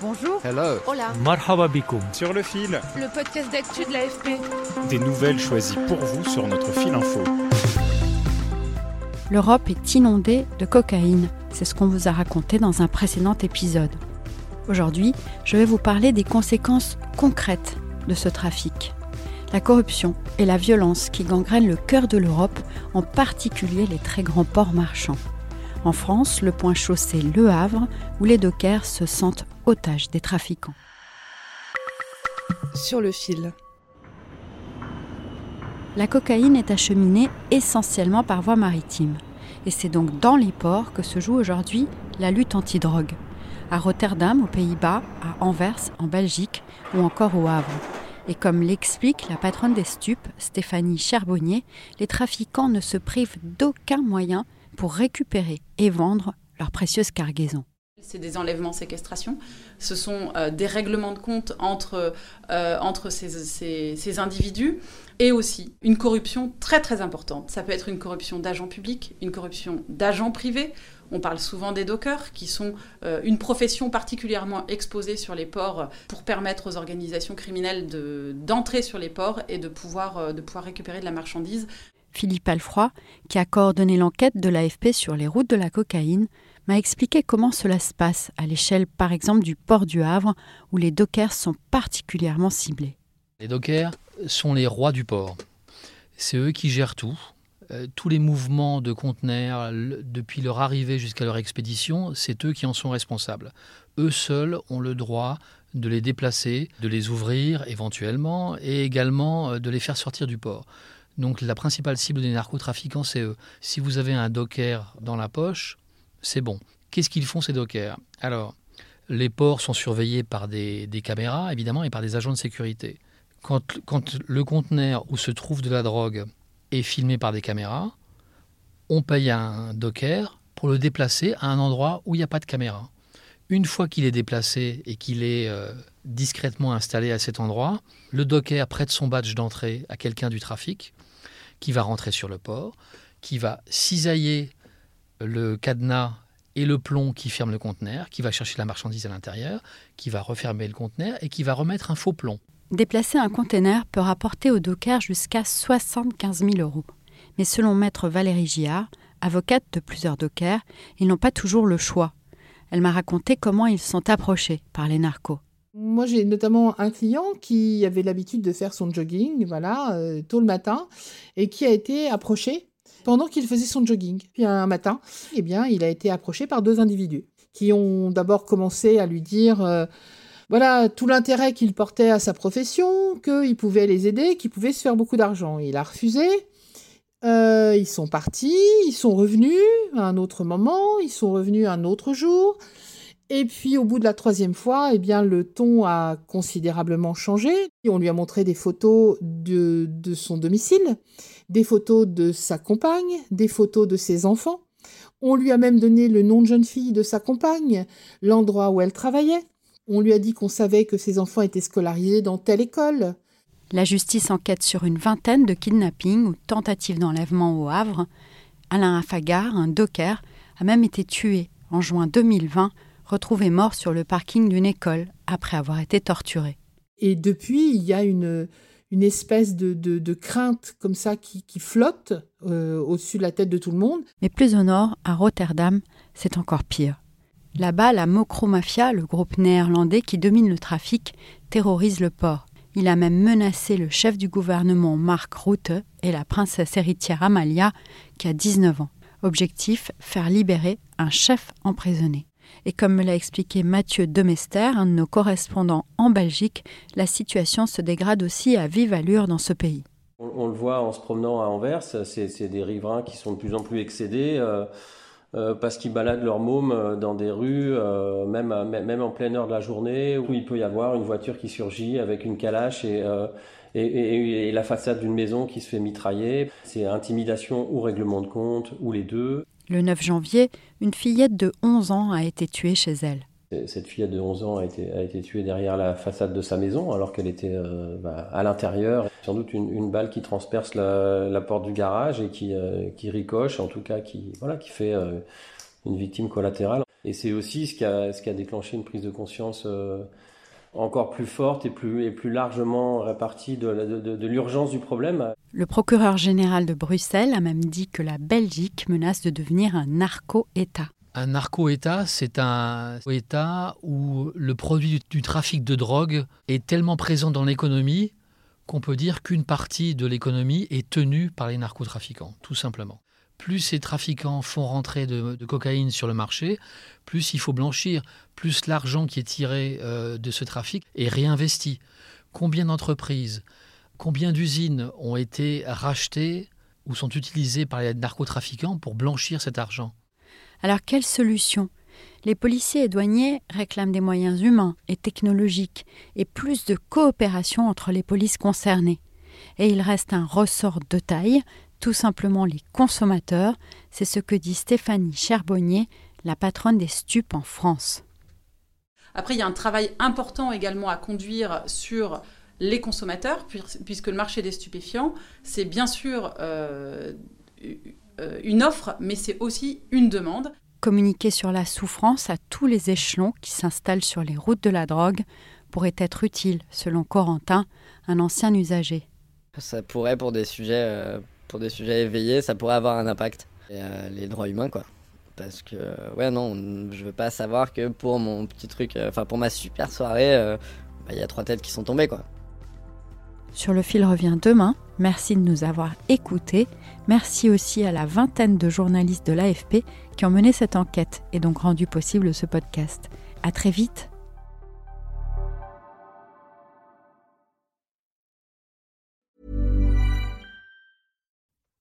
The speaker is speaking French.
Bonjour. Hello. Hola. Marhaba bikoum. Sur le fil, Le podcast d'actu de l'AFP. des nouvelles choisies pour vous sur notre fil info. L'Europe est inondée de cocaïne. C'est ce qu'on vous a raconté dans un précédent épisode. Aujourd'hui, je vais vous parler des conséquences concrètes de ce trafic. La corruption et la violence qui gangrènent le cœur de l'Europe, en particulier les très grands ports marchands. En France, le point chaud c'est Le Havre, où les dockers se sentent otages des trafiquants. Sur le fil. La cocaïne est acheminée essentiellement par voie maritime. Et c'est donc dans les ports que se joue aujourd'hui la lutte antidrogue. À Rotterdam, aux Pays-Bas, à Anvers, en Belgique ou encore au Havre. Et comme l'explique la patronne des stupes, Stéphanie Charbonnier, les trafiquants ne se privent d'aucun moyen pour récupérer et vendre leurs précieuses cargaisons. C'est des enlèvements, séquestrations. Ce sont euh, des règlements de compte entre, euh, entre ces, ces- individus et aussi une corruption très très importante. Ça peut être une corruption d'agents publics, une corruption d'agents privés. On parle souvent des dockers, qui sont euh, une profession particulièrement exposée sur les ports pour permettre aux organisations criminelles de- d'entrer sur les ports et de pouvoir, de pouvoir récupérer de la marchandise. Philippe Alfroy, qui a coordonné l'enquête de l'AFP sur les routes de la cocaïne, m'a expliqué comment cela se passe à l'échelle par exemple du port du Havre, où les dockers sont particulièrement ciblés. Les dockers sont les rois du port. C'est eux qui gèrent tout. Euh, tous les mouvements de conteneurs, depuis leur arrivée jusqu'à leur expédition, c'est eux qui en sont responsables. Eux seuls ont le droit de les déplacer, de les ouvrir éventuellement, et également euh, de les faire sortir du port. Donc la principale cible des narcotrafiquants, c'est eux. Si vous avez un docker dans la poche, c'est bon. Qu'est-ce qu'ils font ces dockers? Alors, les ports sont surveillés par des, caméras, évidemment, et par des agents de sécurité. Quand, quand le conteneur où se trouve de la drogue est filmé par des caméras, on paye un docker pour le déplacer à un endroit où il n'y a pas de caméra. Une fois qu'il est déplacé et qu'il est euh, discrètement installé à cet endroit, le docker prête son badge d'entrée à quelqu'un du trafic qui va rentrer sur le port, qui va cisailler le cadenas et le plomb qui ferme le conteneur, qui va chercher la marchandise à l'intérieur, qui va refermer le conteneur et qui va remettre un faux plomb. Déplacer un conteneur peut rapporter aux dockers jusqu'à 75 000 euros. Mais selon maître Valérie Giard, avocate de plusieurs dockers, ils n'ont pas toujours le choix. Elle m'a raconté comment ils sont approchés par les narcos. Moi, j'ai notamment un client qui avait l'habitude de faire son jogging, voilà, euh, tôt le matin, et qui a été approché pendant qu'il faisait son jogging. Puis un matin, eh bien, il a été approché par deux individus qui ont d'abord commencé à lui dire, euh, voilà, tout l'intérêt qu'il portait à sa profession, qu'il pouvait les aider, qu'il pouvait se faire beaucoup d'argent. Il a refusé. Euh, ils sont partis, ils sont revenus à un autre moment, ils sont revenus un autre jour. Et puis au bout de la troisième fois, eh bien le ton a considérablement changé. On lui a montré des photos de, de son domicile, des photos de sa compagne, des photos de ses enfants. On lui a même donné le nom de jeune fille de sa compagne, l'endroit où elle travaillait. On lui a dit qu'on savait que ses enfants étaient scolarisés dans telle école. La justice enquête sur une vingtaine de kidnappings ou tentatives d'enlèvement au Havre. Alain Afagar, un docker, a même été tué en juin 2020, retrouvé mort sur le parking d'une école après avoir été torturé. Et depuis, il y a une, une espèce de, de, de crainte comme ça qui, qui flotte euh, au-dessus de la tête de tout le monde. Mais plus au nord, à Rotterdam, c'est encore pire. Là-bas, la Mokro Mafia, le groupe néerlandais qui domine le trafic, terrorise le port. Il a même menacé le chef du gouvernement Mark Rutte et la princesse héritière Amalia, qui a 19 ans. Objectif, faire libérer un chef emprisonné. Et comme me l'a expliqué Mathieu Demester, un de nos correspondants en Belgique, la situation se dégrade aussi à vive allure dans ce pays. On, le voit en se promenant à Anvers, c'est des riverains qui sont de plus en plus excédés. Euh, euh, parce qu'ils baladent leur môme euh, dans des rues, même, en pleine heure de la journée, où il peut y avoir une voiture qui surgit avec une calache et, et la façade d'une maison qui se fait mitrailler. C'est intimidation ou règlement de compte, ou les deux. Le 9 janvier, une fillette de 11 ans a été tuée chez elle. Cette fillette de 11 ans a été, tuée derrière la façade de sa maison alors qu'elle était euh, bah, à l'intérieur. Sans doute une, balle qui transperce la, porte du garage et qui, euh, ricoche, en tout cas qui, fait euh, une victime collatérale. Et c'est aussi ce qui a déclenché une prise de conscience encore plus forte et plus, et plus largement répartie de, de, de l'urgence du problème. Le procureur général de Bruxelles a même dit que la Belgique menace de devenir un narco-État. Un narco-État, c'est un État où le produit du trafic de drogue est tellement présent dans l'économie qu'on peut dire qu'une partie de l'économie est tenue par les narcotrafiquants, tout simplement. Plus ces trafiquants font rentrer de, cocaïne sur le marché, plus il faut blanchir, plus l'argent qui est tiré euh, de ce trafic est réinvesti. Combien d'entreprises, combien d'usines ont été rachetées ou sont utilisées par les narcotrafiquants pour blanchir cet argent? Alors quelle solution? Les policiers et douaniers réclament des moyens humains et technologiques et plus de coopération entre les polices concernées. Et il reste un ressort de taille, tout simplement les consommateurs, c'est ce que dit Stéphanie Cherbonnier, la patronne des stupes en France. Après, il y a un travail important également à conduire sur les consommateurs, puisque le marché des stupéfiants, c'est bien sûr euh, une offre, mais c'est aussi une demande. Communiquer sur la souffrance à tous les échelons qui s'installent sur les routes de la drogue pourrait être utile, selon Corentin, un ancien usager. Ça pourrait, pour des sujets, euh, pour des sujets éveillés, ça pourrait avoir un impact. Euh, les droits humains, quoi. Parce que, ouais, non, je veux pas savoir que pour mon petit truc, enfin, pour ma super soirée, bah, il y a trois têtes qui sont tombées, quoi. Sur le fil revient demain. Merci de nous avoir écoutés. Merci aussi à la vingtaine de journalistes de l'AFP qui ont mené cette enquête et donc rendu possible ce podcast. À très vite.